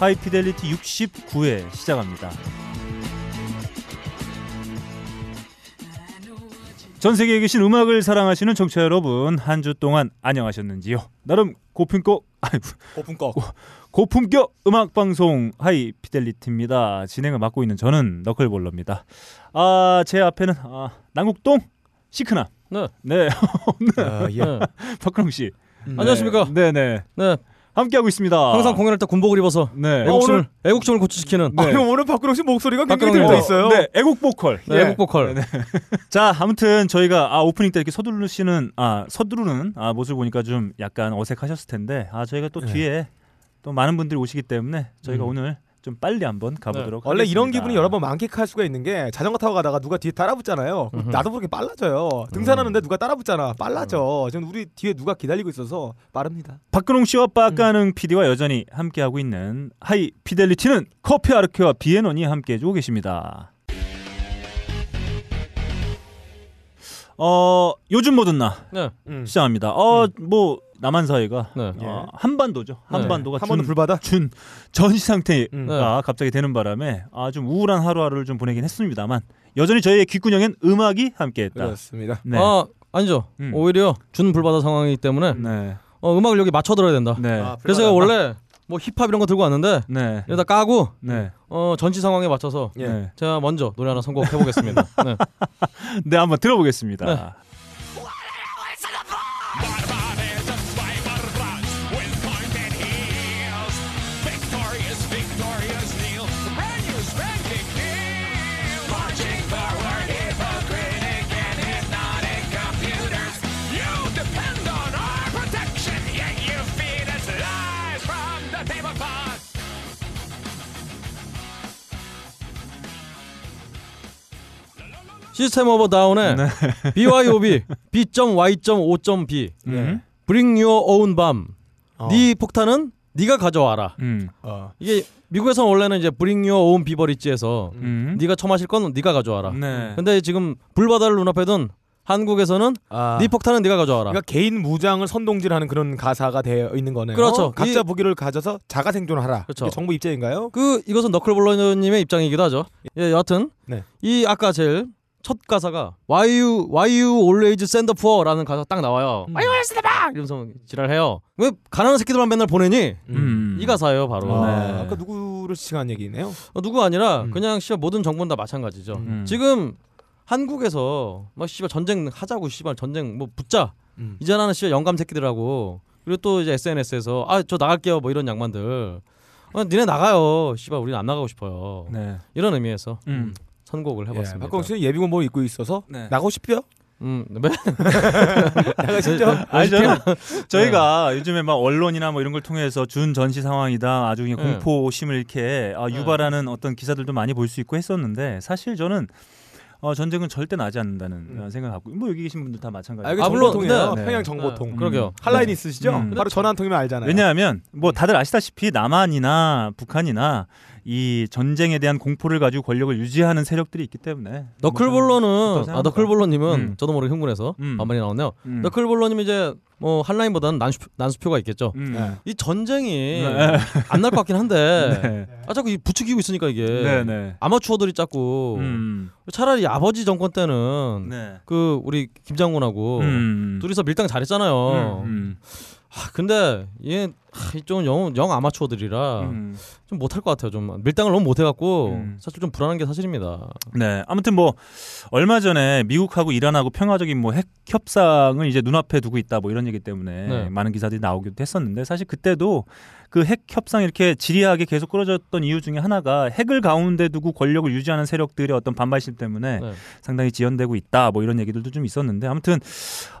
하이피델리티 69회 시작합니다. 전 세계에 계신 음악을 사랑하시는 청취자 여러분 한 주 동안 안녕하셨는지요? 나름 고품격 아이고 고품격 고품격 음악 방송 하이 피델리티입니다. 진행을 맡고 있는 저는 너클볼러입니다. 아 제 앞에는 아, 남국동 시크나 네. 네 아, 예. 네. 박근홍 씨 음. 안녕하십니까. 네네 네. 함께 하고 있습니다. 항상 공연할 때 군복을 입어서 네 애국심을 애국심을 고취시키는 네. 아, 형 오늘 박근홍 씨 목소리가 굉장히 들려 씨. 있어요. 네 애국 보컬 네, 예. 애국 보컬. 자, 아무튼 저희가 아 오프닝 때 이렇게 서두르시는 아 서두르는 아 모습 보니까 좀 약간 어색하셨을 텐데 아 저희가 또 네. 뒤에 또 많은 분들이 오시기 때문에 저희가 음. 오늘 좀 빨리 한번 가보도록 원래 이런 하겠습니다. 기분이 여러 번 만끽할 수가 있는 게 자전거 타고 가다가 누가 뒤에 따라붙잖아요. 나도 모르게 빨라져요. 등산하는데 누가 따라붙잖아. 빨라져. 지금 우리 뒤에 누가 기다리고 있어서 빠릅니다. 박근홍 씨와 음. 빠까능 PD와 여전히 함께 하고 있는 하이 피델리티는 커피 아르케와 비에논이 함께 해주고 계십니다. 어 요즘 뭐든 나 네. 음. 시작합니다. 어뭐 남한 사회가 네. 어, 한반도죠. 한반도가 한 번도 준, 불받아. 준 전시 상태가 음. 네. 갑자기 되는 바람에 아 좀 우울한 하루하루를 좀 보내긴 했습니다만 여전히 저희의 귓구녕엔 음악이 함께했다. 그렇습니다. 네. 아 아니죠. 음. 오히려 준 불바다 상황이기 때문에 네. 어, 음악을 여기 맞춰 들어야 된다. 네. 아, 그래서 원래 뭐 힙합 이런 거 들고 왔는데 네. 여기다 까고 네. 어, 전시 상황에 맞춰서 예. 네. 제가 먼저 노래 하나 선곡해 보겠습니다. 네. 네, 한번 들어보겠습니다. System of a Down의 네. BYOB B.Y.O.B. 음. Bring Your Own Bomb 어. 네 폭탄은 네가 가져와라. 음. 어. 이게 미국에서는 원래는 이제 Bring Your Own Beverage에서 음. 네가 처마실 건 네가 가져와라. 네. 근데 지금 불바다를 눈앞에 둔 한국에서는 아. 네 폭탄은 네가 가져와라. 그러니까 개인 무장을 선동질하는 그런 가사가 되어 있는 거네요. 그렇죠. 각자 이- 무기를 가져서 자가 생존하라. 그렇죠. 이게 정부 입장인가요? 그 이것은 너클볼러님의 입장이기도 하죠. 예, 여하튼 네. 이 아까 제일 첫 가사가 Why you Why you always send the poor라는 가사 딱 나와요. 음. Why you always send the poor 이러면서 지랄해요. 왜 가난한 새끼들만 맨날 보내니? 음. 이 가사예요, 바로. 아, 네. 아까 누구를 지칭한 얘기네요. 어, 누구 아니라 음. 그냥 씨발 모든 정부는 다 마찬가지죠. 음. 지금 한국에서 막 씨발 전쟁 하자고 씨발 전쟁 뭐 붙자 음. 이제는 씨발 영감 새끼들하고 그리고 또 이제 SNS에서 아 저 나갈게요 뭐 이런 양반들 어, 니네 나가요 씨발 우리는 안 나가고 싶어요 네. 이런 의미에서 음. 선곡을 예, 해봤습니다. 박광 씨는 예비군복 입고 있어서 네. 나가고 싶죠? 음, 네. 나가 싶죠? 아니 저는 저희가 요즘에 막 언론이나 뭐 이런 걸 통해서 준 전시 상황이다 아주 그냥 네. 공포심을 이렇게 아, 유발하는 어떤 기사들도 많이 볼 수 있고 했었는데 사실 저는 어, 전쟁은 절대 나지 않는다는 음. 어, 생각을 갖고 뭐 여기 계신 분들 다 마찬가지. 아, 아, 물론, 정보통이에요. 네. 평양 정보통. 네, 그러게요. 한라인 네. 있으시죠? 음. 바로 전화 한 통이면 알잖아요. 왜냐하면 뭐 다들 아시다시피 남한이나 북한이나 이 전쟁에 대한 공포를 가지고 권력을 유지하는 세력들이 있기 때문에 너클볼러는. 아 너클볼러님은 음. 저도 모르게 흥분해서 음. 반말이 나왔네요. 음. 너클볼러님 이제 뭐 한라인보다는 난수표, 난수표가 있겠죠. 음. 네. 이 전쟁이 네. 안날 것 같긴 한데 네. 아 자꾸 이 부추기고 있으니까 이게 네, 네. 아마추어들이 자꾸 음. 차라리 아버지 정권 때는 네. 그 우리 김장군하고 음. 둘이서 밀당 잘했잖아요. 음. 아, 근데 얘 아, 이쪽은 영, 영 아마추어들이라 음. 좀 못할 것 같아요. 좀 밀당을 너무 못해갖고 음. 사실 좀 불안한 게 사실입니다. 네, 아무튼 뭐 얼마 전에 미국하고 이란하고 평화적인 뭐 핵 협상을 이제 눈앞에 두고 있다 뭐 이런 얘기 때문에 네. 많은 기사들이 나오기도 했었는데 사실 그때도 그 핵 협상 이렇게 지리하게 계속 끌어졌던 이유 중에 하나가 핵을 가운데 두고 권력을 유지하는 세력들의 어떤 반발심 때문에 네. 상당히 지연되고 있다 뭐 이런 얘기들도 좀 있었는데 아무튼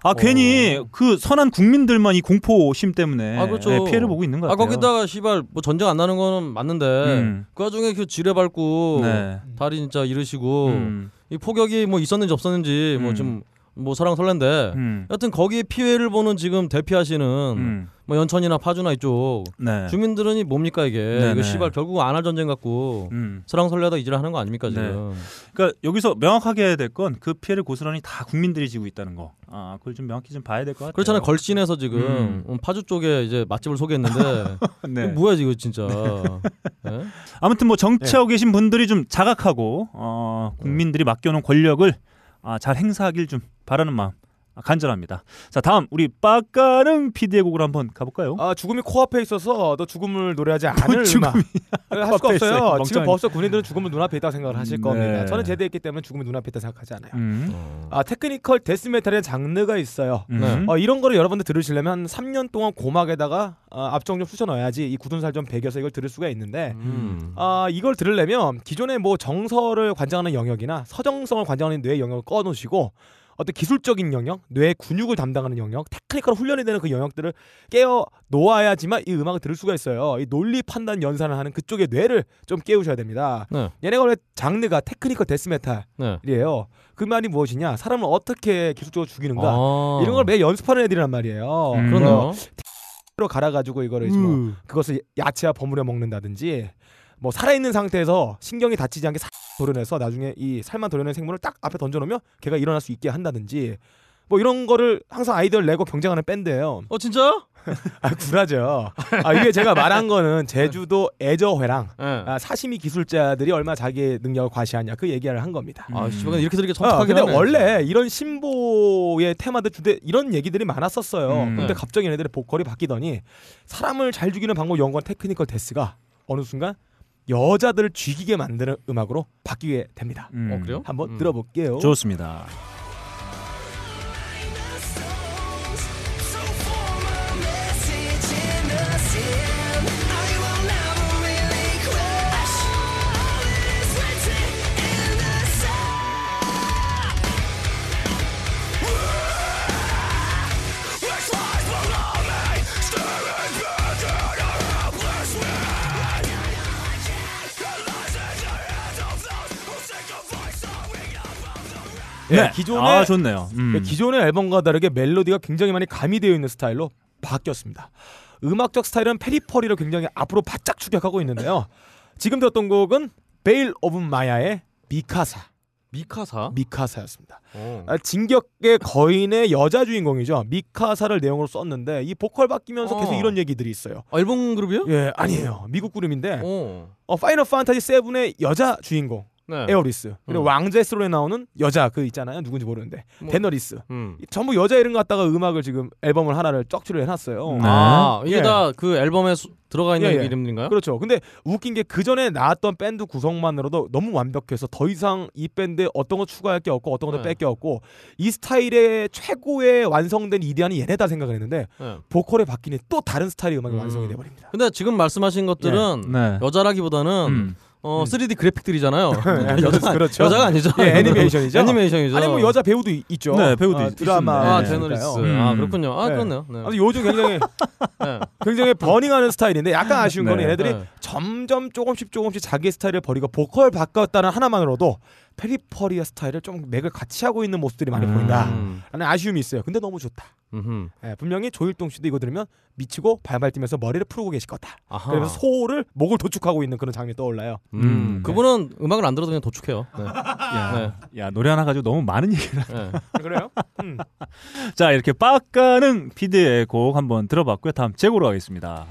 아 어. 괜히 그 선한 국민들만 이 공포심 때문에 아, 그렇죠. 네, 피해를 보고 있는 것아 같아요. 거기다가 시발 뭐 전쟁 안 나는 거는 맞는데 음. 그 와중에 그 지뢰 밟고 네. 다리 진짜 이러시고 음. 이 폭격이 뭐 있었는지 없었는지 뭐 음. 좀 뭐 서랑 설렌데 음. 여튼 거기에 피해를 보는 지금 대피하시는 음. 뭐 연천이나 파주나 이쪽 네. 주민들은 이 뭡니까 이게 네네. 이거 씨발 결국 안할 전쟁 갖고 음. 서랑 설레다 이질 하는 거 아닙니까 네. 지금? 그러니까 여기서 명확하게 해야 될 건 그 피해를 고스란히 다 국민들이 지고 있다는 거. 아, 그걸 좀 명확히 좀 봐야 될 것 같아요. 그렇잖아요. 걸신에서 지금 음. 음, 파주 쪽에 이제 맛집을 소개했는데 네. 뭐야 지금 진짜? 예? 아무튼 뭐 정치하고 네. 계신 분들이 좀 자각하고 어, 국민들이 맡겨놓은 권력을 아, 잘 행사하길 좀 바라는 마음. 아, 간절합니다. 자 다음 우리 빠까능 PD의 곡으로 한번 가볼까요? 아 죽음이 코앞에 있어서 너 죽음을 노래하지 않을 죽음이 음악 할 수가 없어요. 지금 벌써 군인들은 죽음을 눈앞에 있다고 생각을 하실 음, 겁니다. 네. 저는 제대했기 때문에 죽음이 눈앞에 있다 생각하지 않아요. 음. 어. 아 technical death metal의 장르가 있어요. 음. 네. 어, 이런 거를 여러분들 들으시려면 한 3년 동안 고막에다가 어, 압정 좀 쑤셔 넣어야지 이 굳은 살좀 배겨서 이걸 들을 수가 있는데 음. 아 이걸 들으려면 기존의 뭐 정서를 관장하는 영역이나 서정성을 관장하는 뇌의 영역을 꺼놓으시고 어떤 기술적인 영역, 뇌 근육을 담당하는 영역, technical 훈련이 되는 그 영역들을 깨어 놓아야지만 이 음악을 들을 수가 있어요. 이 논리 판단 연산을 하는 그쪽의 뇌를 좀 깨우셔야 됩니다. 네. 얘네가 원래 장르가 technical death metal이에요. 네. 그 말이 무엇이냐? 사람을 어떻게 기술적으로 죽이는가? 아. 이런 걸 매 연습하는 애들이란 말이에요. 음. 그러네요. 로 갈아가지고 이거를 이제 뭐 음. 그것을 야채와 버무려 먹는다든지 뭐 살아있는 상태에서 신경이 다치지 않게 살 도려내서 나중에 이 살만 도려낸 생물을 딱 앞에 던져놓으면 걔가 일어날 수 있게 한다든지 뭐 이런 거를 항상 아이디어를 내고 경쟁하는 밴드예요. 어 진짜? 아 구라죠. 아 이게 제가 말한 거는 제주도 애저회랑 예. 아, 사시미 기술자들이 얼마 나 자기의 능력을 과시하냐 그 얘기를 한 겁니다. 음. 아 씨발 이렇게 들으니까 아, 청탁하긴 근데 하네. 원래 이런 신보의 테마들 주제 이런 얘기들이 많았었어요. 음. 근데 네. 갑자기 얘네들의 보컬이 바뀌더니 사람을 잘 죽이는 방법 연구한 technical death가 어느 순간 여자들을 죽이게 만드는 음악으로 바뀌게 됩니다. 음. 어, 그래요? 한번 음. 들어볼게요. 좋습니다. 네, 기존의 아 좋네요. 음. 네, 기존의 앨범과 다르게 멜로디가 굉장히 많이 가미되어 있는 스타일로 바뀌었습니다. 음악적 스타일은 Periphery를 굉장히 앞으로 바짝 추격하고 있는데요. 지금 들었던 곡은 Veil of Maya의 미카사, 미카사. 미카사였습니다. 어. 아, 진격의 거인의 여자 주인공이죠. 미카사를 내용으로 썼는데 이 보컬 바뀌면서 계속 어. 이런 얘기들이 있어요. 아, 일본 그룹이요? 예, 아니에요. 미국 그룹인데 어. 어, 파이널 판타지 7의 여자 주인공 네. 에어리스 그리고 음. 왕좌의 throne에 나오는 여자 그 있잖아요. 누군지 모르는데 뭐- 데너리스 음. 전부 여자 이름 갖다가 음악을 지금 앨범을 하나를 적출을 해놨어요. 네. 아 이게 예. 다그 앨범에 수- 들어가 있는 예, 예. 이름인가요? 그렇죠. 근데 웃긴 게 그 전에 나왔던 밴드 구성만으로도 너무 완벽해서 더 이상 이 밴드에 어떤 거 추가할 게 없고 어떤 것도 네. 뺄게 없고 이 스타일의 최고의 완성된 이디안이 얘네다 생각을 했는데 네. 보컬이 바뀌니 또 다른 스타일의 음악이 음. 완성이 돼버립니다. 근데 지금 말씀하신 것들은 네. 여자라기보다는 음. 어 음. 3D 그래픽들이잖아요. 여자 그렇죠. 여자가 아니죠. 예, 애니메이션이죠. 애니메이션이죠. 아니 뭐 여자 배우도 있- 있죠. 네, 배우도 아, 있- 드라마. 아 네. 제너리스. 음. 아 그렇군요. 아 네. 그렇네요. 네. 아주 요즘 굉장히 네. 굉장히 burning하는 스타일인데 약간 아쉬운 건 네. 얘네들이 네. 점점 조금씩 조금씩 자기 스타일을 버리고 보컬 바꿨다는 하나만으로도 Periphery의 스타일을 좀 맥을 같이 하고 있는 모습들이 많이 음. 보인다. 음. 라는 아쉬움이 있어요. 근데 너무 좋다. 예, 분명히 조일동 씨도 이거 들으면 미치고 팔팔 뛰면서 머리를 풀고 계실 거다. 아하. 그러면서 소를 목을 도축하고 있는 그런 장면이 떠올라요. 음. 음. 그분은 음악을 안 들어도 그냥 도축해요. 네. 야, 야 노래 하나 가지고 너무 많은 얘기를. 네. 그래요? 음. 자 이렇게 빡가는 피드의 곡 한번 들어봤고요. 다음 제고로 가겠습니다.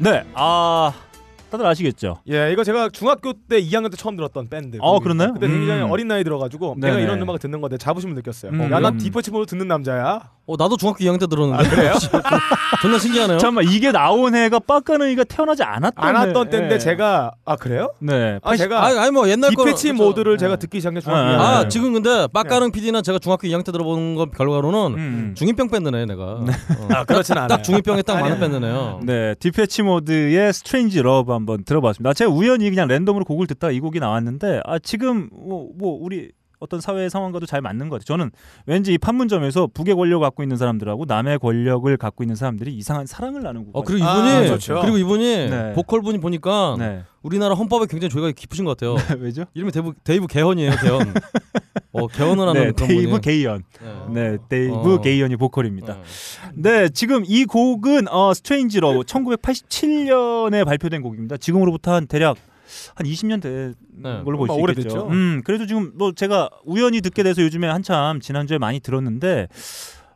네, 아 다들 아시겠죠? 예, 이거 제가 중학교 때 2학년 때 처음 들었던 밴드. 어, 그렇나요? 그때 굉장히 음. 어린 나이 들어가지고 네네. 내가 이런 음악을 듣는 건데 자부심을 느꼈어요. 음. 야, 난 음. Depeche Mode 듣는 남자야. 어 나도 중학교 2학년 때 들었는데. 아, 그래요? 존나 신기하네요. 잠깐만 이게 나온 해가 빡가능이가 태어나지 않았던 안 왔던 해. 때인데 예. 제가 아 그래요? 네. 아 제가 아니, 아니 뭐 옛날 거 Depeche Mode를 제가 듣기 시작한 게 중학교 아, 2학년 아 네. 지금 근데 빡가능 PD는 제가 중학교 2학년 때 들어본 거 결과로는 음. 중이병 밴드네 내가. 어. 아 그렇진 않아요. 딱 중이병에 딱 아니, 맞는. 밴드네요. 네, Depeche Mode의 Strangelove 한번 들어봤습니다. 제가 우연히 그냥 랜덤으로 곡을 듣다가 이 곡이 나왔는데 아 지금 뭐, 뭐 우리 어떤 사회 상황과도 잘 맞는 것 같아요. 저는 왠지 이 판문점에서 북의 권력을 갖고 있는 사람들하고 남의 권력을 갖고 있는 사람들이 이상한 사랑을 나누고 어 그리고 아, 이분이 좋죠. 그리고 이분이 네. 보컬 분이 보니까 네. 우리나라 헌법에 굉장히 조예가 깊으신 것 같아요. 왜죠? 이름이 데이브, 데이브 개헌이에요 개헌. 어 개헌을 하는 네, 그런 데이브 분이. 게이언. 네. 네, 데이브 어. 게이언이 보컬입니다. 네. 네, 지금 이 곡은 어, Strangelove 1987년에 발표된 곡입니다. 지금으로부터 한 대략 한 20년 된 네. 걸로 볼수뭐 있겠죠. 음, 그래도 지금 뭐 제가 우연히 듣게 돼서 요즘에 한참 지난주에 많이 들었는데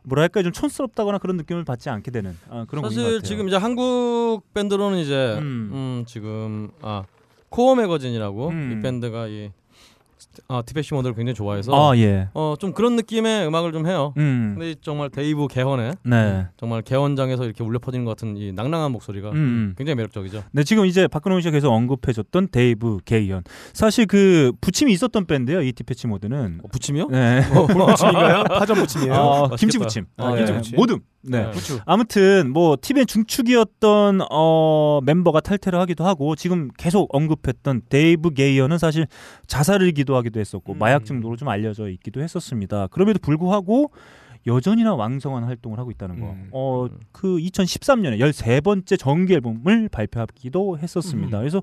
뭐랄까 좀 촌스럽다거나 그런 느낌을 받지 않게 되는 아, 그런 사실. 지금 이제 한국 밴드로는 이제 음. 음, 지금 아 코어 매거진이라고 음. 이 밴드가 이 아, Depeche Mode를 굉장히 좋아해서 아 예. 어좀 그런 느낌의 음악을 좀 해요. 음. 근데 정말 데이브 개헌에 네. 정말 개헌장에서 이렇게 울려 퍼지는 것 같은 이 낭낭한 목소리가 음. 굉장히 매력적이죠. 네, 지금 이제 박근홍 씨가 계속 언급해줬던 데이브 게이언. 사실 그 부침이 있었던 밴드예요. 이 Depeche Mode는. 어, 부침이요? 네. 부침인가요? 파전 부침이에요. 어, 맛있겠다. 김치 부침. 아, 네. 김치 부침. 모듬. 네. 네. 부추. 아무튼 뭐 팀의 중축이었던 어, 멤버가 탈퇴를 하기도 하고 지금 계속 언급했던 데이브 게이언은 사실 자살을 기도하기도 했었고 음. 마약 중독으로 좀 알려져 있기도 했었습니다. 그럼에도 불구하고 여전히나 왕성한 활동을 하고 있다는 거. 음. 어, 그 2013년에 13번째 정규 앨범을 발표하기도 했었습니다. 음. 그래서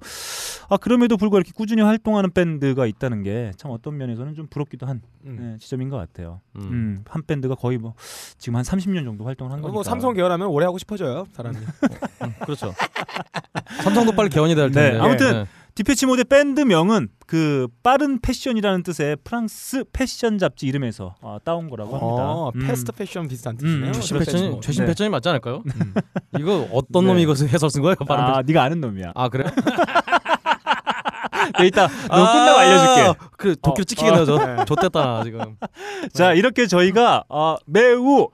아, 그럼에도 불구하고 이렇게 꾸준히 활동하는 밴드가 있다는 게 참 어떤 면에서는 좀 부럽기도 한 음. 네, 지점인 것 같아요. 음. 음, 한 밴드가 거의 뭐 지금 한 30년 정도 활동을 한 어, 거니까. 뭐 삼성 계열하면 오래 하고 싶어져요 사람이. 음, 그렇죠. 삼성도 빨리 개헌이 될 네, 텐데. 아무튼 네. Depeche Mode의 밴드명은 그 빠른 패션이라는 뜻의 프랑스 패션 잡지 이름에서 어, 따온 거라고 합니다. 어, 음. 패스트 패션 비슷한 음, 뜻이네요. 최신 그렇죠. 패션이 최신 네. 패션이 맞지 않을까요? 음. 이거 어떤 네. 놈이 이것을 해설 쓴 거예요? 빠른 아, 패션. 네가 아는 놈이야. 아 그래? 네, 이따 너 끝나고 알려줄게. 그 도끼로 어, 찍히겠네요, 저. 네. 좆됐다 나 지금. 자, 이렇게 저희가 어, 매우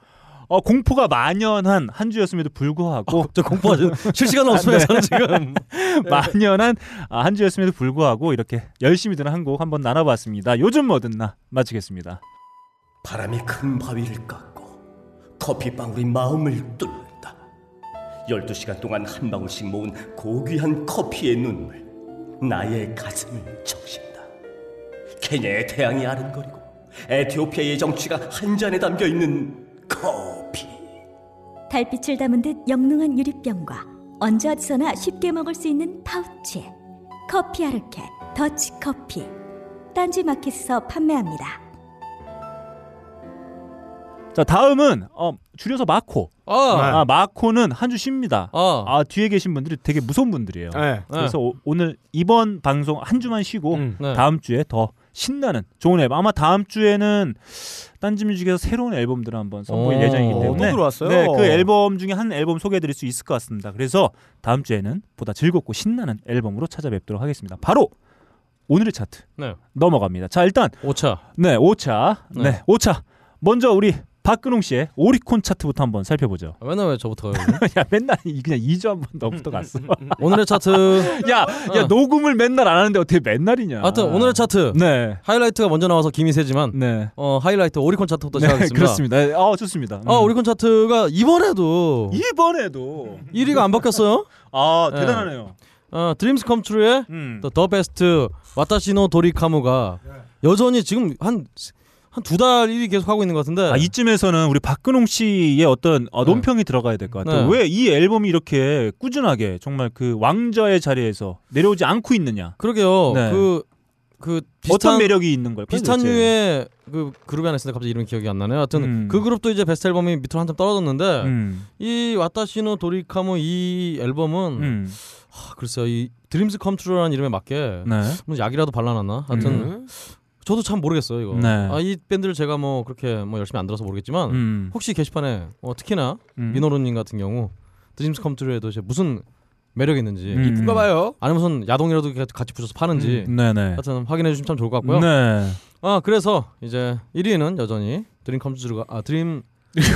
어, 공포가 만연한 한 주였음에도 불구하고 저 공포가 실시간 없으면서 지금. 만연한 아, 한 주였음에도 불구하고 이렇게 열심히 드는 한곡 한번 나눠봤습니다. 요즘 뭐 듣나 마치겠습니다. 바람이 큰 바위를 깎고 커피방울이 마음을 뚫는다. 12시간 동안 한 방울씩 모은 고귀한 커피의 눈물 나의 가슴을 적신다. 케냐의 태양이 아른거리고 에티오피아의 정취가 한 잔에 담겨 있는 커피. 달빛을 담은 듯 영롱한 유리병과 언제 어디서나 쉽게 먹을 수 있는 파우치 커피 아르케 더치 커피 딴지 마켓에서 판매합니다. 자, 다음은 어, 줄여서 마코. 아, 아, 마코는 한 주 쉽니다. 아, 아, 뒤에 계신 분들이 되게 무서운 분들이에요. 네. 그래서 오, 오늘 이번 방송 한 주만 쉬고 음. 네. 다음 주에 더 신나는 좋은 앨범 아마 다음 주에는 딴지뮤직에서 새로운 앨범들을 한번 선보일 오, 예정이기 또 때문에 들어왔어요? 네, 그 앨범 중에 한 앨범 소개해드릴 수 있을 것 같습니다. 그래서 다음 주에는 보다 즐겁고 신나는 앨범으로 찾아뵙도록 하겠습니다. 바로 오늘의 차트 네. 넘어갑니다. 자 일단 오차. 네 5차 네, 네. 5차 먼저 우리 박근홍 씨의 오리콘 차트부터 한번 살펴보죠. 아, 맨날 왜 저부터 가요? 야 맨날 이- 그냥 2주 한 번 너부터 갔어. 오늘의 차트. 야, 야 어. 녹음을 맨날 안 하는데 어떻게 맨날이냐? 하여튼 오늘의 차트. 네, 하이라이트가 먼저 나와서 김이 세지만 네, 어 하이라이트 오리콘 차트부터 네, 시작하겠습니다. 그렇습니다. 네, 어 좋습니다. 아 음. 오리콘 차트가 이번에도 이번에도 1위가 안 바뀌었어요. 아 네. 대단하네요. 어 Dreams Come True의 음. The Best 私の 도리카무가 여전히 지금 한 한 두달 1위 계속 하고 있는 것 같은데. 아 이쯤에서는 우리 박근홍 씨의 어떤 어, 네. 논평이 들어가야 될 것 같아요. 네. 왜이 앨범이 이렇게 꾸준하게 정말 그 왕좌의 자리에서 내려오지 않고 있느냐? 그러게요. 네. 그, 그 비슷한 어떤 매력이 있는 걸까요? 비슷한 도대체? 류의 그 그룹이 하나 있는데 갑자기 이름이 기억이 안 나네요. 하여튼 음. 그 그룹도 이제 베스트 앨범이 밑으로 한참 떨어졌는데 음, 이 私のドリカム 이 앨범은 음, 하, 글쎄요 이 Dreams Come True라는 이름에 맞게 네, 뭐 약이라도 발라놨나? 하여튼 음. 저도 참 모르겠어요 이거. 네. 아 이 밴드를 제가 뭐 그렇게 뭐 열심히 안 들어서 모르겠지만 음, 혹시 게시판에 어, 특히나 음. 민호루님 같은 경우 Dreams Come True에도 이제 무슨 매력이 있는지 음. 이쁜가 봐요. 아니면 무슨 야동이라도 같이 붙여서 파는지 네네. 하여튼 확인해 주시면 참 좋을 것 같고요. 네. 아 그래서 이제 1위는 여전히 Dream Come True가 아 Dream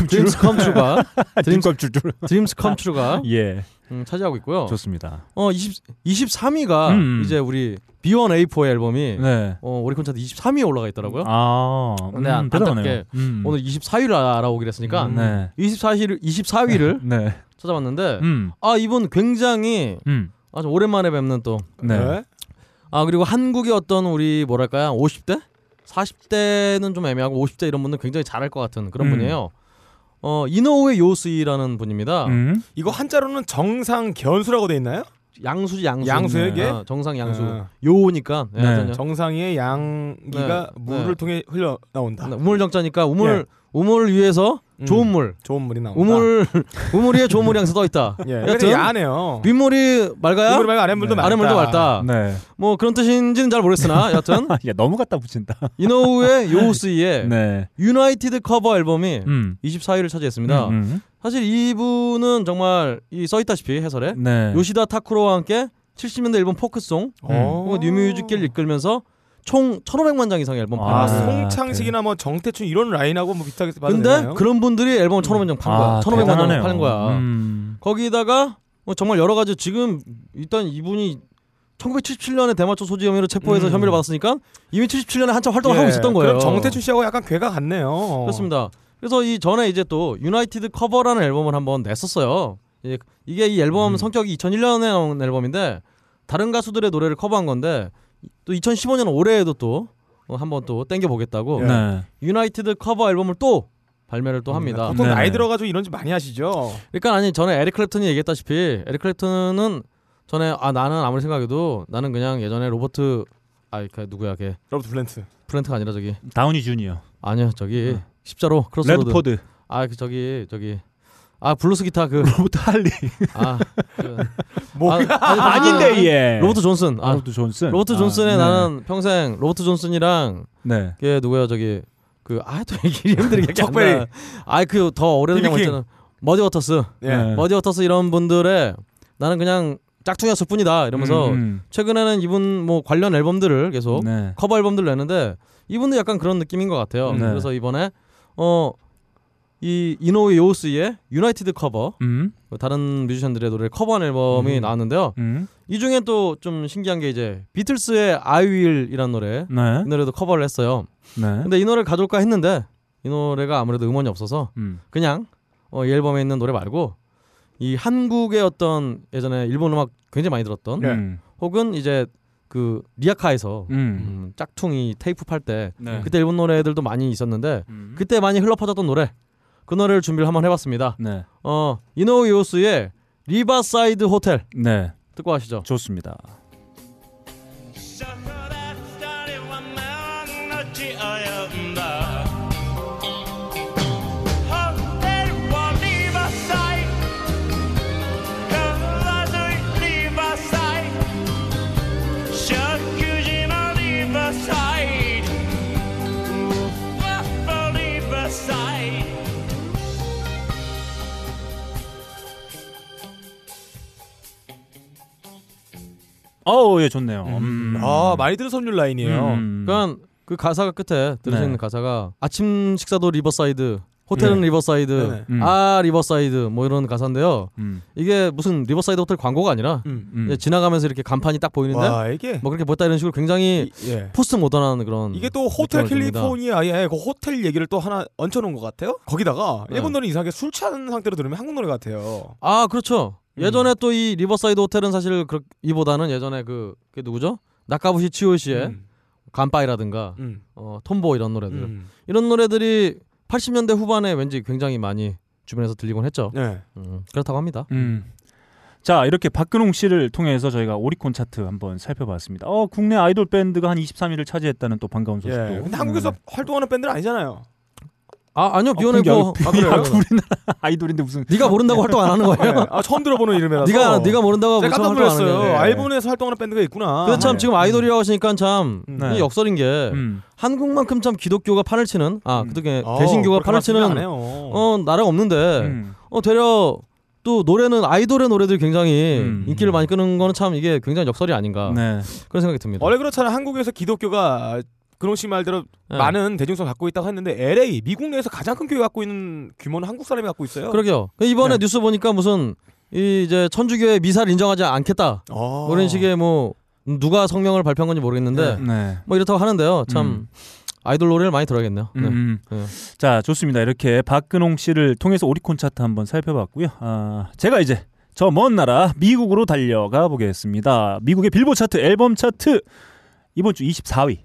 Dreams Come True가 드림컵 줄줄. Dreams Come True가 예, 음, 차지하고 있고요. 좋습니다. 어 20, 23위가 음. 이제 우리 B1A4의 앨범이 네. 어, 오리콘 차트 23위에 올라가 있더라고요. 아, 근데 음, 안타깝게. 음. 오늘 24위를 알아오기로 했으니까 음. 네. 24위를 24위를 네. 찾아봤는데 음. 아 이분 굉장히 음. 아주 오랜만에 뵙는 또 네. 아 그리고 한국의 어떤 우리 뭐랄까요 50대 40대는 좀 애매하고 50대 이런 분들 굉장히 잘할 것 같은 그런 음. 분이에요. 어 이노우의 요스이라는 분입니다. 음. 이거 한자로는 정상 견수라고 돼 있나요? 양수지 양수. 양수에게? 어, 정상 양수. 어. 요니까. 네. 네. 정상의 양기가 네. 물을 네. 통해 흘러 나온다. 우물 정자니까 우물 우물을 위해서 음. 좋은 물. 좋은 물이 나온다. 우물 우물 위에 좋은 물이 항상 떠 있다. 예. 여튼 근데 야하네요. 윗물이 맑아야 윗물이 말고 아랫물도 네. 맑다. 아랫물도 맑다. 네. 뭐 그런 뜻인지는 잘 모르겠으나 여튼 야 너무 갖다 붙인다. 이노우에 요스이의 네. United Cover 앨범이 음. 24위를 차지했습니다. 음, 음. 사실 이분은 정말 이 써있다시피 해설에 네. 요시다 타쿠로와 함께 70년대 일본 포크송 어. 혹은 뉴뮤직계를 이끌면서 총 1,500만 장 이상의 앨범 아, 아, 팔았어요. 네. 송창식이나 뭐 정태춘 이런 라인하고 뭐 비슷하게 근데 되나요? 그런 분들이 앨범을 1,500장 판 거야. 1,500만 장 아, 대단하네요. 파는 거야. 음. 거기다가 뭐 정말 여러 가지 지금 일단 이분이 1977년에 대마초 소지 혐의로 체포해서 음. 혐의를 받았으니까 이미 77년에 한참 활동을 예, 하고 있었던 거예요. 그럼 정태춘 씨하고 약간 궤가 같네요. 그렇습니다. 그래서 이 전에 이제 또 United Cover라는 앨범을 한번 냈었어요. 이- 이게 이 앨범 음. 성격이 2001년에 나온 앨범인데 다른 가수들의 노래를 커버한 건데 또 2015년 올해에도 또 어, 한번 또 땡겨 보겠다고 예. 네. United Cover 앨범을 또 발매를 또 합니다. 보통 네. 나이 들어가지고 이런 짓 많이 하시죠. 그러니까 아니 전에 에릭 클랩턴이 얘기했다시피 에릭 클랩턴은 전에 아 나는 아무리 생각해도 나는 그냥 예전에 로버트 아그 누구야 걔 로버트 플랜트. 플랜트가 아니라 저기 다우니 주니어. 아니요 저기 네. 십자로 Crossroad 레드포드. 아 그 저기 저기 아 블루스 기타 그 로버트 할리. 아, 그, 뭐 아, 아닌데 얘. 로버트 존슨. 아, 로버트 존슨. 로버트 존슨의 아, 네. 나는 평생 로버트 존슨이랑 네. 걔 누구야 저기 그 아또 이름들이 기억이 안 척베리. 나. 아그 더 오래된 킹. 있잖아. 머디 워터스. 예. 네. 머디 워터스 이런 분들의 나는 그냥 짝퉁이었을 뿐이다 이러면서 음, 최근에는 이분 뭐 관련 앨범들을 계속 음. 네. 커버 앨범들 내는데 이분도 약간 그런 느낌인 것 같아요. 네. 그래서 이번에 어 이 이노우에 요스이의 United Cover 음. 다른 뮤지션들의 노래를 커버한 앨범이 음. 나왔는데요. 음. 이 중에 또 좀 신기한 게 이제 비틀스의 I Will이라는 노래 네. 이 노래도 커버를 했어요. 네. 근데 이 노래를 가져올까 했는데 이 노래가 아무래도 음원이 없어서 음. 그냥 어, 이 앨범에 있는 노래 말고 이 한국의 어떤 예전에 일본 음악 굉장히 많이 들었던 네. 음. 혹은 이제 그 리아카에서 음. 음, 짝퉁이 테이프 팔때 네. 그때 일본 노래들도 많이 있었는데 음. 그때 많이 흘러 퍼졌던 노래 그 노래를 준비를 한번 해봤습니다. 네. 어 이노우에 요스이의 Riverside 호텔 네. 듣고 가시죠. 좋습니다. 어우, 예, 좋네요. 음. 아 많이 들은 선율 라인이에요. 음. 그러니까 그 가사가 끝에 들으시는 네. 가사가 아침 식사도 Riverside 호텔은 네. Riverside 네네. 음. 아 Riverside 뭐 이런 가사인데요. 음. 이게 무슨 Riverside 호텔 광고가 아니라 음. 음. 지나가면서 이렇게 간판이 딱 보이는데 와 이게 뭐 그렇게 보였다 이런 식으로 굉장히 이- 예. 포스트 모던한 그런 이게 또 호텔. 캘리포니아에 그 호텔 얘기를 또 하나 얹혀놓은 것 같아요. 거기다가 네. 일본 노래 이상하게 술 취한 상태로 들으면 한국 노래 같아요. 아 그렇죠. 음. 예전에 또 이 Riverside 호텔은 사실 그 이보다는 예전에 그 그게 누구죠? 나가부치 츠요시의 음. 乾杯라든가 음. 어, とんぼ 이런 노래들 음. 이런 노래들이 80년대 후반에 왠지 굉장히 많이 주변에서 들리곤 했죠. 네. 음, 그렇다고 합니다. 음. 자, 이렇게 박근홍 씨를 통해서 저희가 오리콘 차트 한번 살펴봤습니다. 어, 국내 아이돌 밴드가 한 23위를 차지했다는 또 반가운 예. 소식도. 근데 한국에서 네. 활동하는 밴드는 아니잖아요. 아 아니요 그게 비오네고 아니고 아, 그래요? 야, 우리나라 아이돌인데 무슨 네가 모른다고 활동 안 하는 거예요? 네. 아 처음 들어보는 이름이라서. 네가 네가 모른다고 무슨 깜짝 활동 안 하는 놀랐어요. 거예요? 일본에서 활동하는 밴드가 있구나. 근데 참 네. 지금 아이돌이라고 하시니까 참 음. 네. 이 역설인 게 음. 한국만큼 참 기독교가 판을 치는 아 음. 그동안 어, 개신교가 그렇게 판을 치는. 어 나라가 없는데 음. 어 되려 또 노래는 아이돌의 노래들이 굉장히 음. 인기를 많이 끄는 거는 참 이게 굉장히 역설이 아닌가 네. 그런 생각이 듭니다. 원래 그렇잖아요. 한국에서 기독교가 박 근홍 씨 말대로 네. 많은 대중성 갖고 있다고 했는데 LA 미국 내에서 가장 큰 교회 갖고 있는 규모는 한국 사람이 갖고 있어요. 그러게요. 그 이번에 네. 뉴스 보니까 무슨 이 이제 천주교의 미사를 인정하지 않겠다. 어. 뭐 이런 식의 뭐 누가 성명을 발표한 건지 모르겠는데 네. 뭐 이렇다고 하는데요. 참 음. 아이돌 노래를 많이 들어야겠네요. 네. 음. 네. 자, 좋습니다. 이렇게 박근홍 씨를 통해서 오리콘 차트 한번 살펴봤고요. 아, 제가 이제 저 먼 나라 미국으로 달려가 보겠습니다. 미국의 빌보드 차트 앨범 차트 이번 주 24위.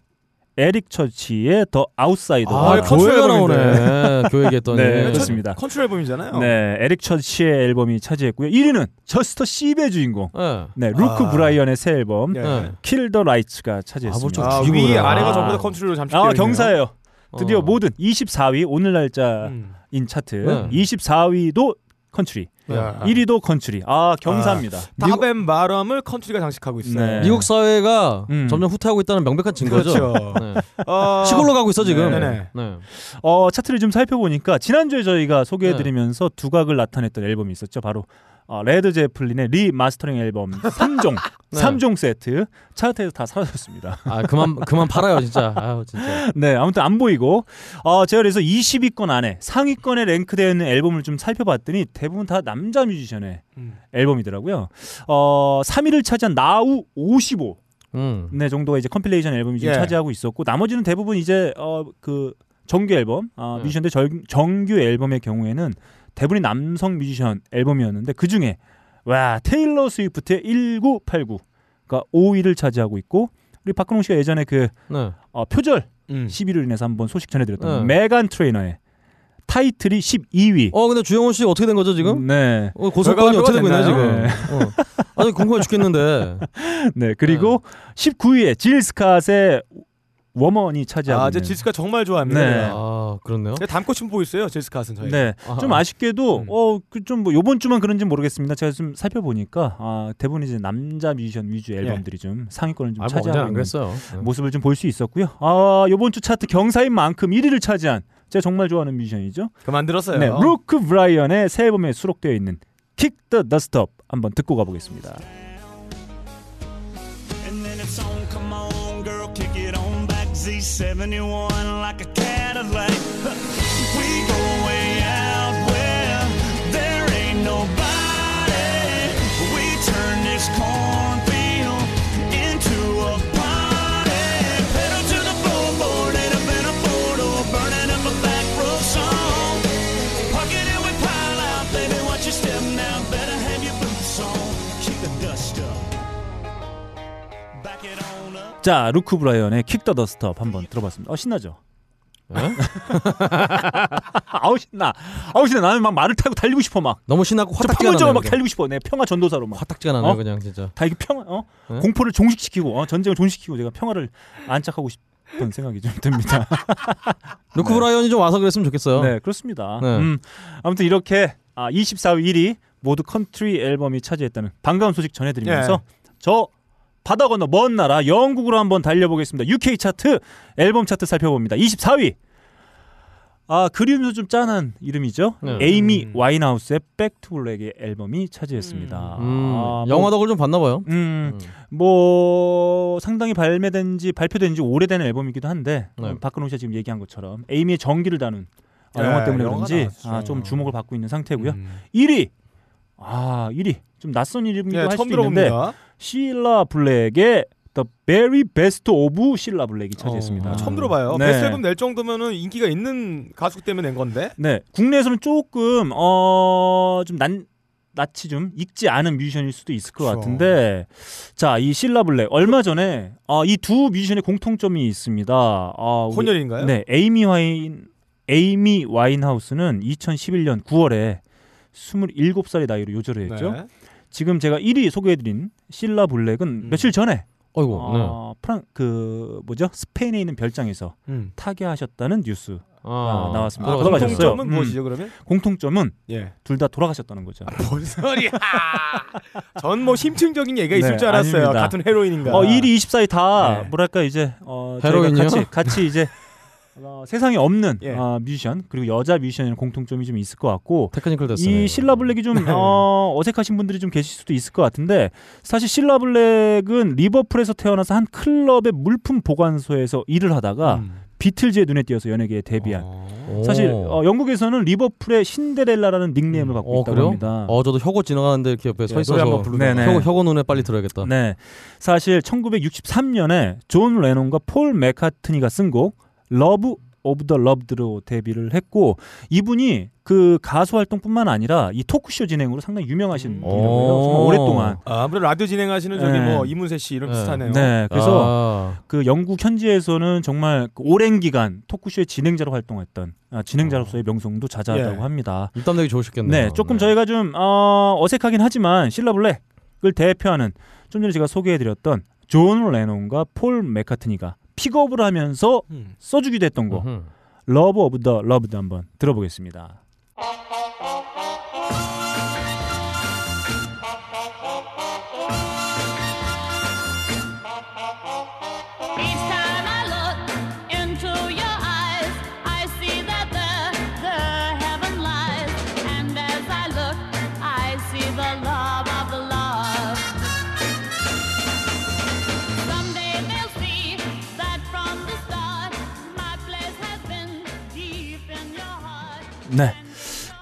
에릭 처치의 The Outsider. 아, 컨트리 교회가. 나오네. 교회 얘기했더니. 네, 첫- 그렇습니다. 컨트리 앨범이잖아요. 네, 에릭 처치의 앨범이 차지했고요. 1위는 저스터 시베 주인공. 네. 네, 루크 아. 브라이언의 새 앨범 네. 네. Kill the Lights가 차지했습니다. 좀 아, 위. 아래가 아. 전부 다 컨트리로 잠식되어 아. 경사예요. 드디어 어. 모든 24위 오늘 날짜인 음. 차트. 네. 24위도 컨트리. 야. 1위도 컨트리. 아, 경사입니다. 다벤 바람을 컨트리가 장식하고 있어요. 네. 미국 사회가 음. 점점 후퇴하고 있다는 명백한 증거죠. 그렇죠. 네. 어, 시골로 가고 있어 지금. 네네. 네. 어, 차트를 좀 살펴보니까 지난주에 저희가 소개해드리면서 두각을 나타냈던 앨범이 있었죠. 바로 어, 레드 제플린의 리마스터링 앨범 3종, 네. 삼 3종 세트 차트에서 다 사라졌습니다. 아 그만 그만 팔아요 진짜. 아유 진짜. 네, 아무튼 안 보이고 어, 제가 그래서 20위권 안에 상위권에 랭크되어 있는 앨범을 좀 살펴봤더니 대부분 다 남자 뮤지션의 음. 앨범이더라고요. 어, 3위를 차지한 Now 55. 음. 네 정도가 이제 compilation 앨범이 좀 예. 차지하고 있었고 나머지는 대부분 이제 어그 정규 앨범 어, 네. 뮤지션들 정, 정규 앨범의 경우에는 대부분이 남성 뮤지션 앨범이었는데 그 중에 와 테일러 스위프트의 1989가 5위를 차지하고 있고 우리 박근홍 씨가 예전에 그 네. 어, 표절 음. 시비로 인해서 한번 소식 전해드렸던 네. 메간 트레이너의 Title이 12위. 어 근데 주영훈 씨 어떻게 된 거죠 지금? 네. 어, 결과가 어떻게 되고 있나요? 지금? 어. 아니 궁금해 죽겠는데. 네. 그리고 19위에 질 스캇의 워먼이 차지하고 아, 제 있는. 지스카 정말 좋아합니다. 네. 아 그렇네요. 싶은 보 있어요. 제스카는 저희. 네. 아하. 좀 아쉽게도 음. 어그좀뭐 요번 주만 그런지 모르겠습니다. 제가 좀 살펴보니까 아 대부분 이제 남자 뮤지션 위주 앨범들이 좀 상위권을 좀 아, 뭐 있는 그랬어요. 네. 모습을 좀 볼 수 있었고요. 아 요번 주 차트 경사인 만큼 1위를 차지한 제가 정말 좋아하는 뮤지션이죠. 그 만 들었어요. 네, 루크 브라이언의 새 앨범에 수록되어 있는 Kick the Dust Up 한번 듣고 가보겠습니다. Z71 like a Cadillac. We go 자, 루크 브라이언의 the Dust Up 한번 들어봤습니다. 어 신나죠? 에? 아우 신나. 아우 신나. 나는 막 말을 타고 달리고 싶어 막. 너무 신나고 저 화딱지가 나네요. 막 그냥. 달리고 싶어. 내 평화 전도사로 막. 화딱지가 나네요 어? 그냥 진짜. 다 이게 평화 어? 네? 공포를 종식시키고 어? 전쟁을 종식시키고 제가 평화를 안착하고 싶은 생각이 좀 듭니다. 루크 브라이언이 좀 와서 그랬으면 좋겠어요. 네, 그렇습니다. 네. 음, 아무튼 이렇게 아, 24위 1위 모두 컨트리 앨범이 차지했다는 반가운 소식 전해드리면서 저 바다 건너 먼 나라 영국으로 한번 달려보겠습니다. UK 차트 앨범 차트 살펴봅니다. 24위. 아 그리면서 좀 짠한 이름이죠. 네. 에이미 음. 와인하우스의 Back to Black의 앨범이 차지했습니다. 음, 아, 뭐, 영화 덕을 좀 봤나 봐요. 음, 음. 뭐 상당히 발매된 지 발표된 지 오래된 앨범이기도 한데 네. 어, 박근홍 씨가 지금 얘기한 것처럼 에이미의 전기를 다룬 아, 네, 영화 때문에 영화가 그런지. 아, 좀 주목을 받고 있는 상태고요. 음. 1위 아 1위 좀 낯선 이름이기도 네, 할 처음 수도 있는데 들어봅니다. 실라 블랙의 The Very Best of 실라 블랙이 차지했습니다. 어, 처음 들어봐요. 네. 베스트 앨범 낼 정도면은 인기가 있는 가수 때문에 낸 건데. 네 국내에서는 조금 어좀 난 낯이 좀 익지 않은 뮤지션일 수도 있을 것 그렇죠. 같은데 자 이 실라 블랙 얼마 전에 아, 이두 뮤지션의 공통점이 있습니다. 아, 우리- 혼혈인가요? 네 에이미 와인 에이미 와인하우스는 2011년 9월에 27살의 나이로 요절을 했죠. 네. 지금 제가 1위 소개해드린 실라 블랙은 음. 며칠 전에 어이구. 네. 어, 프랑 그 뭐죠 스페인에 있는 별장에서 음. 타계하셨다는 뉴스 아, 나왔습니다. 아, 돌아가셨어요. 공통점은 음. 무엇이죠 그러면? 공통점은 예. 둘 다 돌아가셨다는 거죠. 뭔 소리야? 전 뭐 심층적인 얘기가 있을 네, 줄 알았어요. 아닙니다. 같은 헤로인인가? 어 1위 24위 다 네. 뭐랄까 이제 어 헤로인이요? 같이 같이 이제 어, 세상에 없는 예. 어, 뮤지션 그리고 여자 뮤지션이라는 공통점이 좀 있을 것 같고 technical. 이 실라 블랙이 좀 네. 어, 어색하신 분들이 좀 계실 수도 있을 것 같은데 사실 실라 블랙은 리버풀에서 태어나서 한 클럽의 물품 보관소에서 일을 하다가 음. 비틀즈의 눈에 띄어서 연예계에 데뷔한 어. 사실 어, 영국에서는 리버풀의 신데렐라라는 닉네임을 갖고 어, 있다고 그래요? 합니다. 어 저도 혁오 지나가는데 이렇게 옆에 서 예, 한번 있어서. 네네. 혁오, 혁오 눈에 빨리 들어야겠다. 네. 사실 1963년에 존 레논과 폴 맥카트니가 쓴 곡 Love of the Loved로 데뷔를 했고 이분이 그 가수 활동뿐만 아니라 이 토크쇼 진행으로 상당히 유명하신 음. 오. 정말 오랫동안. 아, 아무래도 라디오 진행하시는 저기 네. 뭐 이문세 씨 이름 네. 비슷하네요. 네. 그래서 아, 그 영국 현지에서는 정말 그 오랜 기간 토크쇼의 진행자로 활동했던 아, 진행자로서의 명성도 자자하다고 예. 합니다. 입담 되기 좋으셨겠네요. 네, 조금 저희가 좀 어, 어색하긴 하지만 실라 블랙을 대표하는 좀 전에 제가 소개해드렸던 존 레논과 폴 맥카트니가 픽업을 하면서 음. 써주기도 했던 곡 음흠. 러브 오브 더 러브드 한번 들어보겠습니다.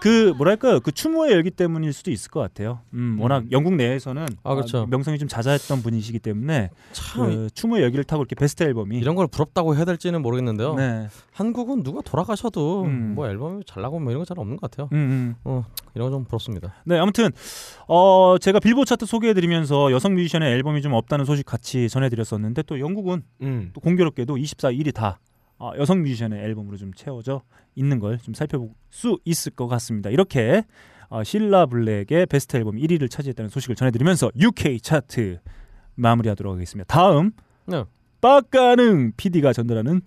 그 뭐랄까요 그 추모의 열기 때문일 수도 있을 것 같아요. 음, 워낙 영국 내에서는 아, 그렇죠. 아, 명성이 좀 자자했던 분이시기 때문에 참 그 추모의 열기를 타고 이렇게 베스트 앨범이 이런 걸 부럽다고 해야 될지는 모르겠는데요. 네, 한국은 누가 돌아가셔도 음. 뭐 앨범이 잘 나고 뭐 이런 거 잘 없는 것 같아요. 음, 음. 이런 거 좀 부럽습니다. 네, 아무튼 어 제가 빌보드 차트 소개해드리면서 여성 뮤지션의 앨범이 좀 없다는 소식 같이 전해드렸었는데 또 영국은 음. 또 공교롭게도 24일이 다 어, 여성 뮤지션의 앨범으로 좀 채워져 있는 걸 좀 살펴볼 수 있을 것 같습니다. 이렇게 어, 실라 블랙의 베스트 앨범 1위를 차지했다는 소식을 전해드리면서 UK 차트 마무리하도록 하겠습니다. 다음 네. 빡가능 PD가 전달하는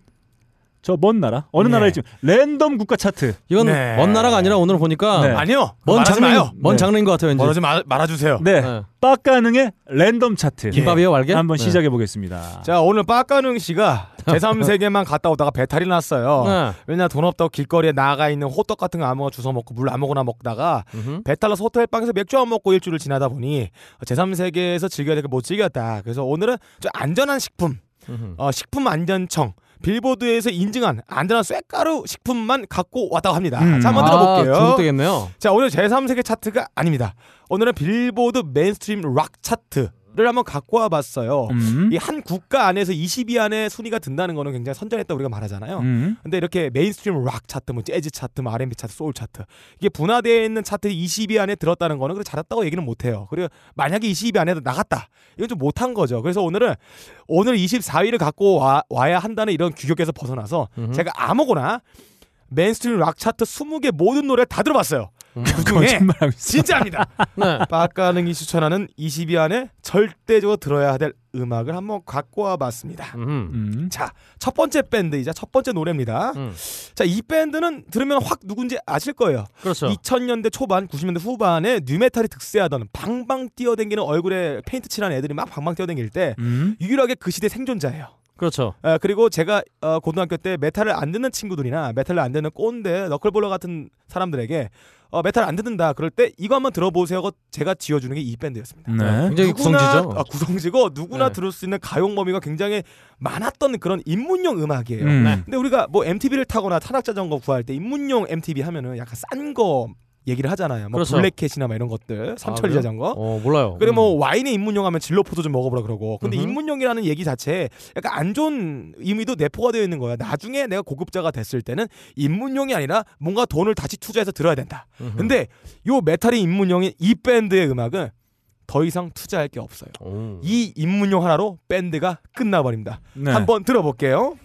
저 먼 나라 어느 네. 나라에 지금 랜덤 국가 차트 이건 네. 먼 나라가 아니라 오늘 보니까 네. 아니요. 먼 장르. 먼 네. 장르인 것 같아요. 왠지. 마, 말아주세요. 네, 네. 빡가능의 랜덤 차트 김밥이요, 말게? 한번 네. 시작해 보겠습니다. 자 오늘 빡가능 씨가 제3세계만 갔다 오다가 배탈이 났어요. 네. 왜냐 돈 없다고 길거리에 나가 있는 호떡 같은 거 아무거나 주워 먹고 물 아무거나 먹다가. 배탈 나서 호텔 방에서 맥주 안 먹고 일주를 지나다 보니 제3세계에서 즐겨야 될 걸 못 즐겼다. 그래서 오늘은 좀 안전한 식품. 어, 식품 안전청 빌보드에서 인증한 안전한 쇠가루 식품만 갖고 왔다고 합니다. 음. 자 한번 아, 들어볼게요. 중독되겠네요. 자 오늘 제3세계 차트가 아닙니다. 오늘은 빌보드 mainstream 락 차트 를 한번 갖고 와봤어요. 음. 이한 국가 안에서 20위 안에 순위가 든다는 거는 굉장히 선전했다 우리가 말하잖아요. 음. 근데 이렇게 mainstream 락 차트, 뭐 재즈 차트, 뭐 R&B 차트, 소울 차트 이게 분화되어 있는 차트 20위 안에 들었다는 거는 그래 잘했다고 얘기는 못 해요. 그리고 만약에 20위 안에 나갔다, 이건 좀 못한 거죠. 그래서 오늘은 오늘 24위를 갖고 와, 와야 한다는 이런 규격에서 벗어나서 음흠. 제가 아무거나 mainstream 락 차트 20개 모든 노래 다 들어봤어요. 음. 그 중에. 진짜입니다. 네. 빡가능이 추천하는 20위 안에 절대적으로 들어야 될 음악을 한번 갖고 와봤습니다. 음흠. 음. 자, 첫 번째 밴드이자 첫 번째 노래입니다. 음. 자, 이 밴드는 들으면 확 누군지 아실 거예요. 그렇죠. 2000년대 초반, 90년대 후반에 뉴메탈이 득세하던 방방 뛰어댕기는 얼굴에 페인트 칠한 애들이 막 방방 뛰어댕길 때 음. 유일하게 그 시대 생존자예요. 그렇죠. 아, 그리고 제가 어, 고등학교 때 메탈을 안 듣는 친구들이나 메탈을 안 듣는 꼰대, 너클볼러 같은 사람들에게 어, 메탈 안 듣는다 그럴 때 이거 한번 들어보세요 하고 제가 쥐어주는 게 이 밴드였습니다. 네. 굉장히 구성지죠. 아, 구성지고 누구나 네. 들을 수 있는 가용 범위가 굉장히 많았던 그런 입문용 음악이에요. 음. 네. 근데 우리가 뭐 MTB를 타거나 산악자전거 구할 때 입문용 MTB 하면은 약간 싼 거 얘기를 하잖아요. 뭐 그렇죠. 블랙캣이나 뭐 이런 것들, 삼천리 그래요? 자전거. 어 몰라요. 그리고 뭐 와인에 입문용 하면 진로포도 좀 먹어보라 그러고. 근데 음흠. 입문용이라는 얘기 자체에 약간 안 좋은 의미도 내포가 되어 있는 거야. 나중에 내가 고급자가 됐을 때는 입문용이 아니라 뭔가 돈을 다시 투자해서 들어야 된다. 음흠. 근데 요 메탈이 입문용인 이 밴드의 음악은 더 이상 투자할 게 없어요. 오. 이 입문용 하나로 밴드가 끝나버립니다. 네. 한번 들어볼게요.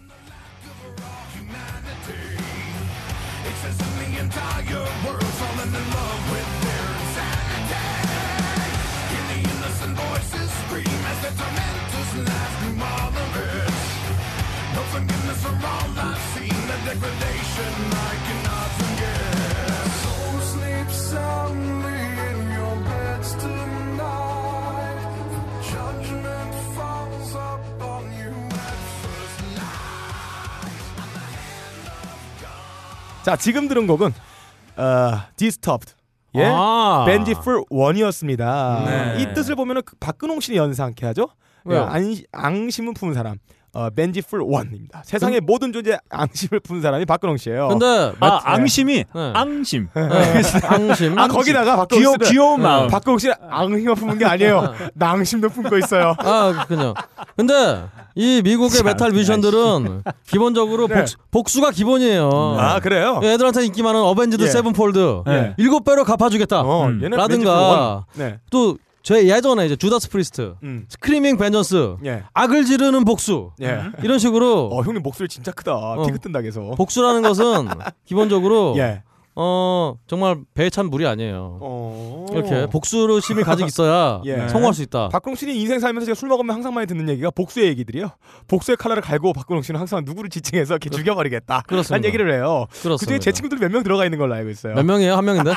자 지금 들은 곡은 어, Disturbed 예 아. Vengeful One이었습니다. 네. 이 뜻을 보면은 그 박근홍 씨를 연상케 하죠. 왜요? 예, 안, 앙심은 품은 사람. 어, Vengeful One입니다. 세상의 모든 존재 앙심을 품은 사람이 박근홍 씨예요. 근데 아 마- 앙심이 네. 앙심 네. 앙심. 아 거기다가 박근홍 귀여 씨는 귀여운 네. 마음. 박근홍 씨는 앙심만 품은 게 아니에요. 낭심도 품고 있어요. 아 그렇군요. 근데 이 미국의 메탈 뮤지션들은 기본적으로 네. 복수, 가 기본이에요. 아 그래요? 애들한테 인기 많은 Avenged 예. Sevenfold 네. 일곱 배로 갚아주겠다. 어, 음. 라든가. 네. 또 제 예전에 이제 Judas Priest, 음. Screaming Vengeance, 예. 악을 지르는 복수 예. 이런 식으로 어 형님 목소리 진짜 크다. 어. 피크 뜬다 계속. 복수라는 것은 기본적으로 예. 어 정말 배에 찬 물이 아니에요. 어. 이렇게 복수심이 가지고 있어야 예. 성공할 수 있다. 박근홍 씨는 인생 살면서 제가 술 먹으면 항상 많이 듣는 얘기가 복수의 얘기들이요. 복수의 칼날을 갈고 박근홍 씨는 항상 누구를 지칭해서 이렇게 죽여버리겠다. 그렇습니다. 한 얘기를 해요. 그렇습니다. 그중에 제 친구들 몇 명 들어가 있는 걸로 알고 있어요. 몇 명이에요? 한 명인데?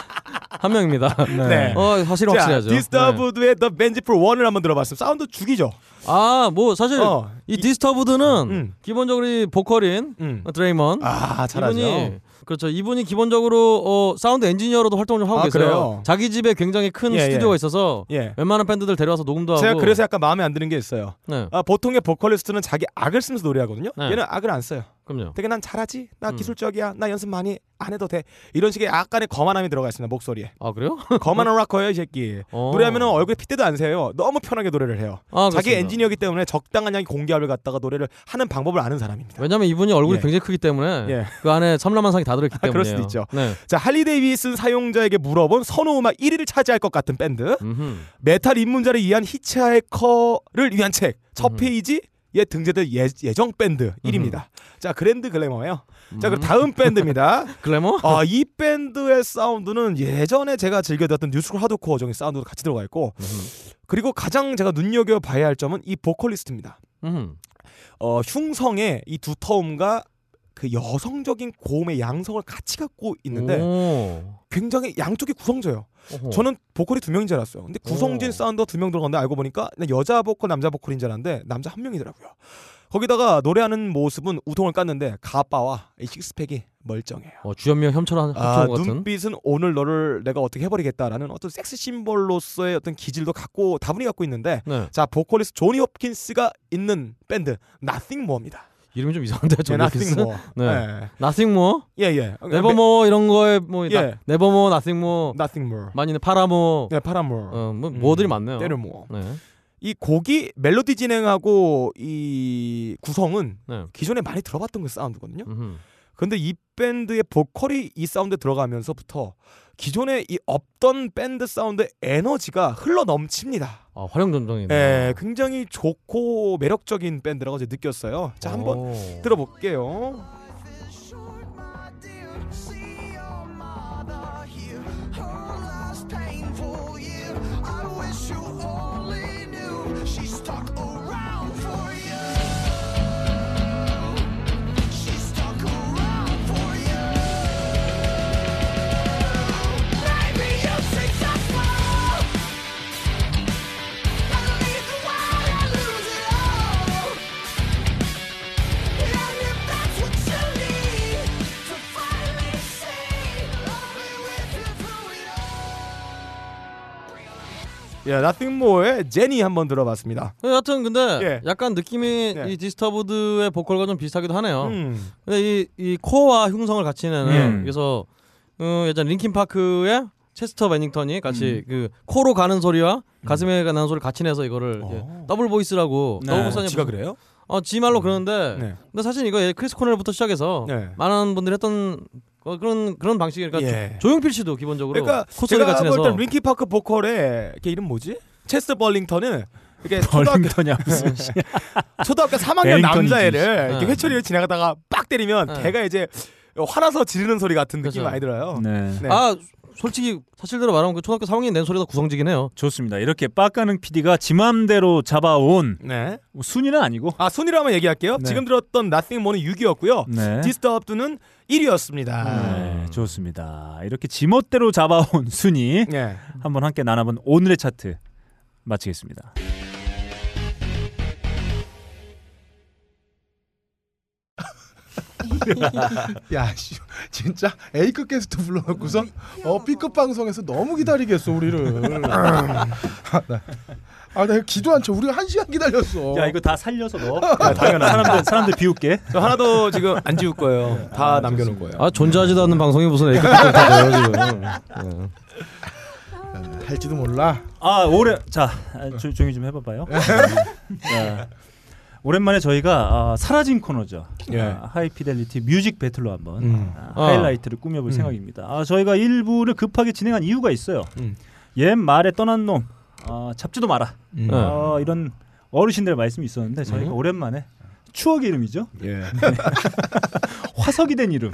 한 명입니다. 네. 어 사실 자, 확실하죠. 네. Disturbed의 The Vengeful One을 한번 들어봤어요. 사운드 죽이죠. 아, 뭐 사실 어. 이 Disturbed는 음. 기본적으로 이 보컬인 음. 드레이먼 아 잘하죠. 이분이 그렇죠. 이분이 기본적으로 어, 사운드 엔지니어로도 활동을 좀 하고 아, 계세요. 그래요? 자기 집에 굉장히 큰 예, 스튜디오가 예. 있어서 예. 웬만한 밴드들 데려와서 녹음도 하고. 제가 그래서 약간 마음에 안 드는 게 있어요. 네, 아, 보통의 보컬리스트는 자기 악을 쓰면서 노래하거든요. 네. 얘는 악을 안 써요. 그럼요. 되게 난 잘하지, 나 음. 기술적이야, 나 연습 많이 안 해도 돼. 이런 식의 약간의 거만함이 들어가 있습니다 목소리에. 아 그래요? 거만한 락커예요, 이 새끼. 어. 노래하면은 얼굴에 핏대도 안 서요. 너무 편하게 노래를 해요. 아, 자기. 엔지니어기 때문에 적당한 양의 공기압을 갖다가 노래를 하는 방법을 아는 사람입니다. 왜냐면 이분이 얼굴이 예. 굉장히 크기 때문에 예. 그 안에 삼라만상이 다 들어있기 아, 때문에 그럴 수도 있죠. 네. 자 할리 데이비슨 사용자에게 물어본 선호 음악 1위를 차지할 것 같은 밴드 음흠. 메탈 입문자를 위한 hitchhiker를 위한 책 첫. 페이지 에 등재될 예, 예정 밴드 1위입니다. 자 그랜드 글래머예요. 자 음. 그럼 다음 밴드입니다. 글래머? 아, 이 밴드의 사운드는 예전에 제가 즐겨 듣던 new school hardcore적인 사운드도 같이 들어가 있고 음흠. 그리고 가장 제가 눈여겨 봐야 할 점은 이 보컬리스트입니다. 어, 흉성의 이 두터움과 그 여성적인 고음의 양성을 같이 갖고 있는데 오. 굉장히 양쪽이 구성져요. 어허. 저는 보컬이 두 명인 줄 알았어요. 근데 구성진 오. 사운드가 두명 들어갔는데 알고 보니까 여자 보컬, 남자 보컬인 줄 알았는데 남자 한 명이더라고요. 거기다가 노래하는 모습은 우통을 깠는데 가빠와 이 식스팩이 멀쩡해요. 어, 주연미와 혐처럼 아. 눈빛은 오늘 너를 내가 어떻게 해버리겠다라는 어떤 섹스 심볼로서의 어떤 기질도 갖고 다분히 갖고 있는데 네. 자 보컬리스트 조니 홉킨스가 있는 밴드 Nothing More입니다. 이름이 좀 이상한데 네, 저 Nothing 네. Nothing More, 예 예. Never More 이런 거에 뭐 예. 나, Never More, Nothing More Nothing More. 많이 있는 파라모, 네, 파라모. 어, 뭐 음. 뭐들이 많네요. 때를 모어. 네. 이 곡이 멜로디 진행하고 이 구성은 네. 기존에 많이 들어봤던 그 사운드거든요. 음흠. 근데 이 밴드의 보컬이 이 사운드에 들어가면서부터 기존에 이 없던 밴드 사운드의 에너지가 흘러 넘칩니다. 아, 활용점정이네. 예, 굉장히 좋고 매력적인 밴드라고 제가 느꼈어요. 자, 한번 오. 들어볼게요. 예, Nothing More의 제니 한번 들어봤습니다. 네, 여하튼 근데 예. 약간 느낌이 네. 이 디스터브드의 보컬과 좀 비슷하기도 하네요. 음. 근데 이, 이 코어와 흉성을 같이 내는 음. 그래서 어, 예전 링킨 파크의 체스터 베닝턴이 같이 음. 그 코로 가는 소리와 가슴에 가는 소리를 같이 내서 이거를 이제 어. double voice라고 네. double voice는 지가 무슨- 그래요? 어, 지 말로 그러는데 네. 근데 사실 이거 예, 크리스 코넬부터 시작해서 네. 많은 분들이 했던 어, 그런 그런 방식이 그러니까 예. 조용필 씨도 기본적으로 그러니까 제가 같이 내서 볼때 링키 파크 보컬의 걔 이름 뭐지? 체스터 벌링턴은 이게 초등학교, 벌링턴이야 무슨 초등학교 3학년 베링턴이지. 남자애를 이렇게 네. 회초리를 지나가다가 빡 때리면 네. 걔가 이제 화나서 지르는 소리 같은 느낌이 그렇죠. 많이 들어요. 네. 네. 아 솔직히 사실대로 말하면 그 초등학교 3학년 낸 소리가 구성지긴 해요. 좋습니다. 이렇게 빡가능 PD가 지맘대로 잡아온 네. 뭐 순위는 아니고 아 순위로 한번 얘기할게요. 네. 지금 들었던 Nothing More는 6위였고요. 네. 디스터브는 1위였습니다. 네, 좋습니다. 이렇게 지멋대로 잡아온 순위 네. 한번 함께 나눠본 오늘의 차트 마치겠습니다. 야, 씨, 진짜 A급 게스트 불러놓고서 어 B급 방송에서 너무 기다리겠어 우리를. 아, 나, 아, 나 기도 안 쳐. 우리가 한 시간 기다렸어. 야 이거 다 살려서 넣어. 야, 당연한 사람들 사람들 비웃게. 저 하나도 지금 안 지울 거예요. 다 남겨놓을 거예요. 아 존재하지도 않는 방송이 무슨 A급 방송이에요 지금. 예. 할지도 몰라. 아 올해 자 아, 조, 조용히 좀 해봐봐요. 자, 오랜만에 저희가 아, 사라진 코너죠. 예. 아, 하이피델리티 뮤직 배틀로 한번 음. 아, 하이라이트를 꾸며볼 음. 생각입니다. 아, 저희가 1부를 급하게 진행한 이유가 있어요. 음. 옛 말에 떠난 놈 아, 잡지도 마라. 음. 아, 이런 어르신들의 말씀이 있었는데 저희가 음. 오랜만에 추억의 이름이죠. 예. 화석이 된 이름.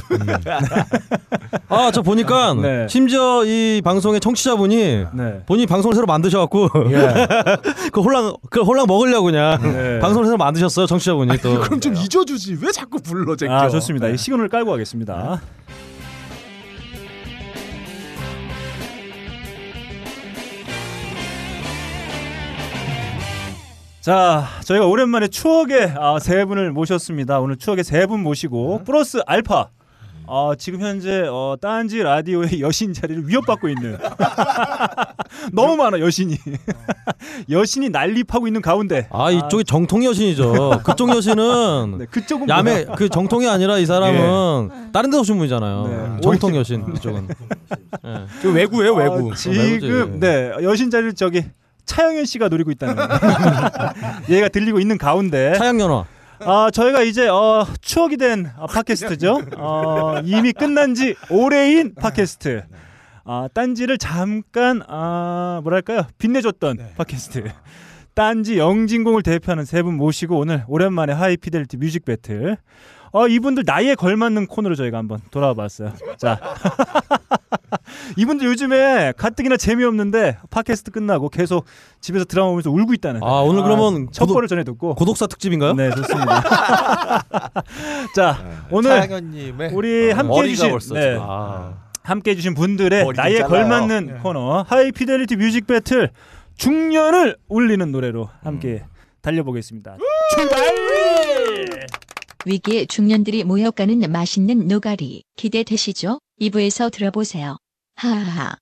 아 저 보니까 네. 심지어 이 방송의 청취자분이 네. 본인이 방송을 새로 만드셔갖고 예. 그 홀랑 그 홀랑 먹으려고 그냥 네. 방송을 새로 만드셨어요 청취자분이 또. 그럼 좀 잊어주지. 왜 자꾸 불러 제껴? 아 좋습니다. 이 시간을 깔고 가겠습니다. 자, 저희가 오랜만에 추억의 아, 세 분을 모셨습니다. 오늘 추억의 세 분 모시고 플러스 알파. 아, 지금 현재 어, 딴지 라디오의 여신 자리를 위협받고 있는 너무 많아 여신이 여신이 난립하고 있는 가운데 아 이쪽이 정통 여신이죠. 그쪽 여신은 네, 그쪽은 야매? 그 정통이 아니라 이 사람은 다른 데서 오신 분이잖아요. 네. 정통 여신 이쪽은. 예. 저 외구예요 외구. 아, 지금 네 여신 자리를 저기 차영현 씨가 노리고 있다는 얘가 들리고 있는 가운데 차양연화. 아 저희가 이제 어, 추억이 된 어, 팟캐스트죠. 어, 이미 끝난 지 오래인 팟캐스트. 아 딴지를 잠깐 아 뭐랄까요 빛내줬던 팟캐스트. 딴지 영진공을 대표하는 세 분 모시고 오늘 오랜만에 하이피델리티 뮤직 배틀. 어 이분들 나이에 걸맞는 코너로 저희가 한번 돌아와 봤어요. 자. 이분들 요즘에 가뜩이나 재미없는데 팟캐스트 끝나고 계속 집에서 드라마 보면서 울고 있다는. 아 오늘 그러면 첩보를 전해 듣고. 고독사 특집인가요? 네, 좋습니다. 자, 오늘 차영현님의 우리 함께 머리가 해주신 벌써 네. 아. 함께 해주신 분들의 나이에 잘라요. 걸맞는 네. 코너 하이피델리티 뮤직 배틀 중년을 울리는 노래로 함께 달려보겠습니다. 출발! 위기의 중년들이 모여가는 맛있는 노가리 기대되시죠? 2부에서 들어보세요. 하하하.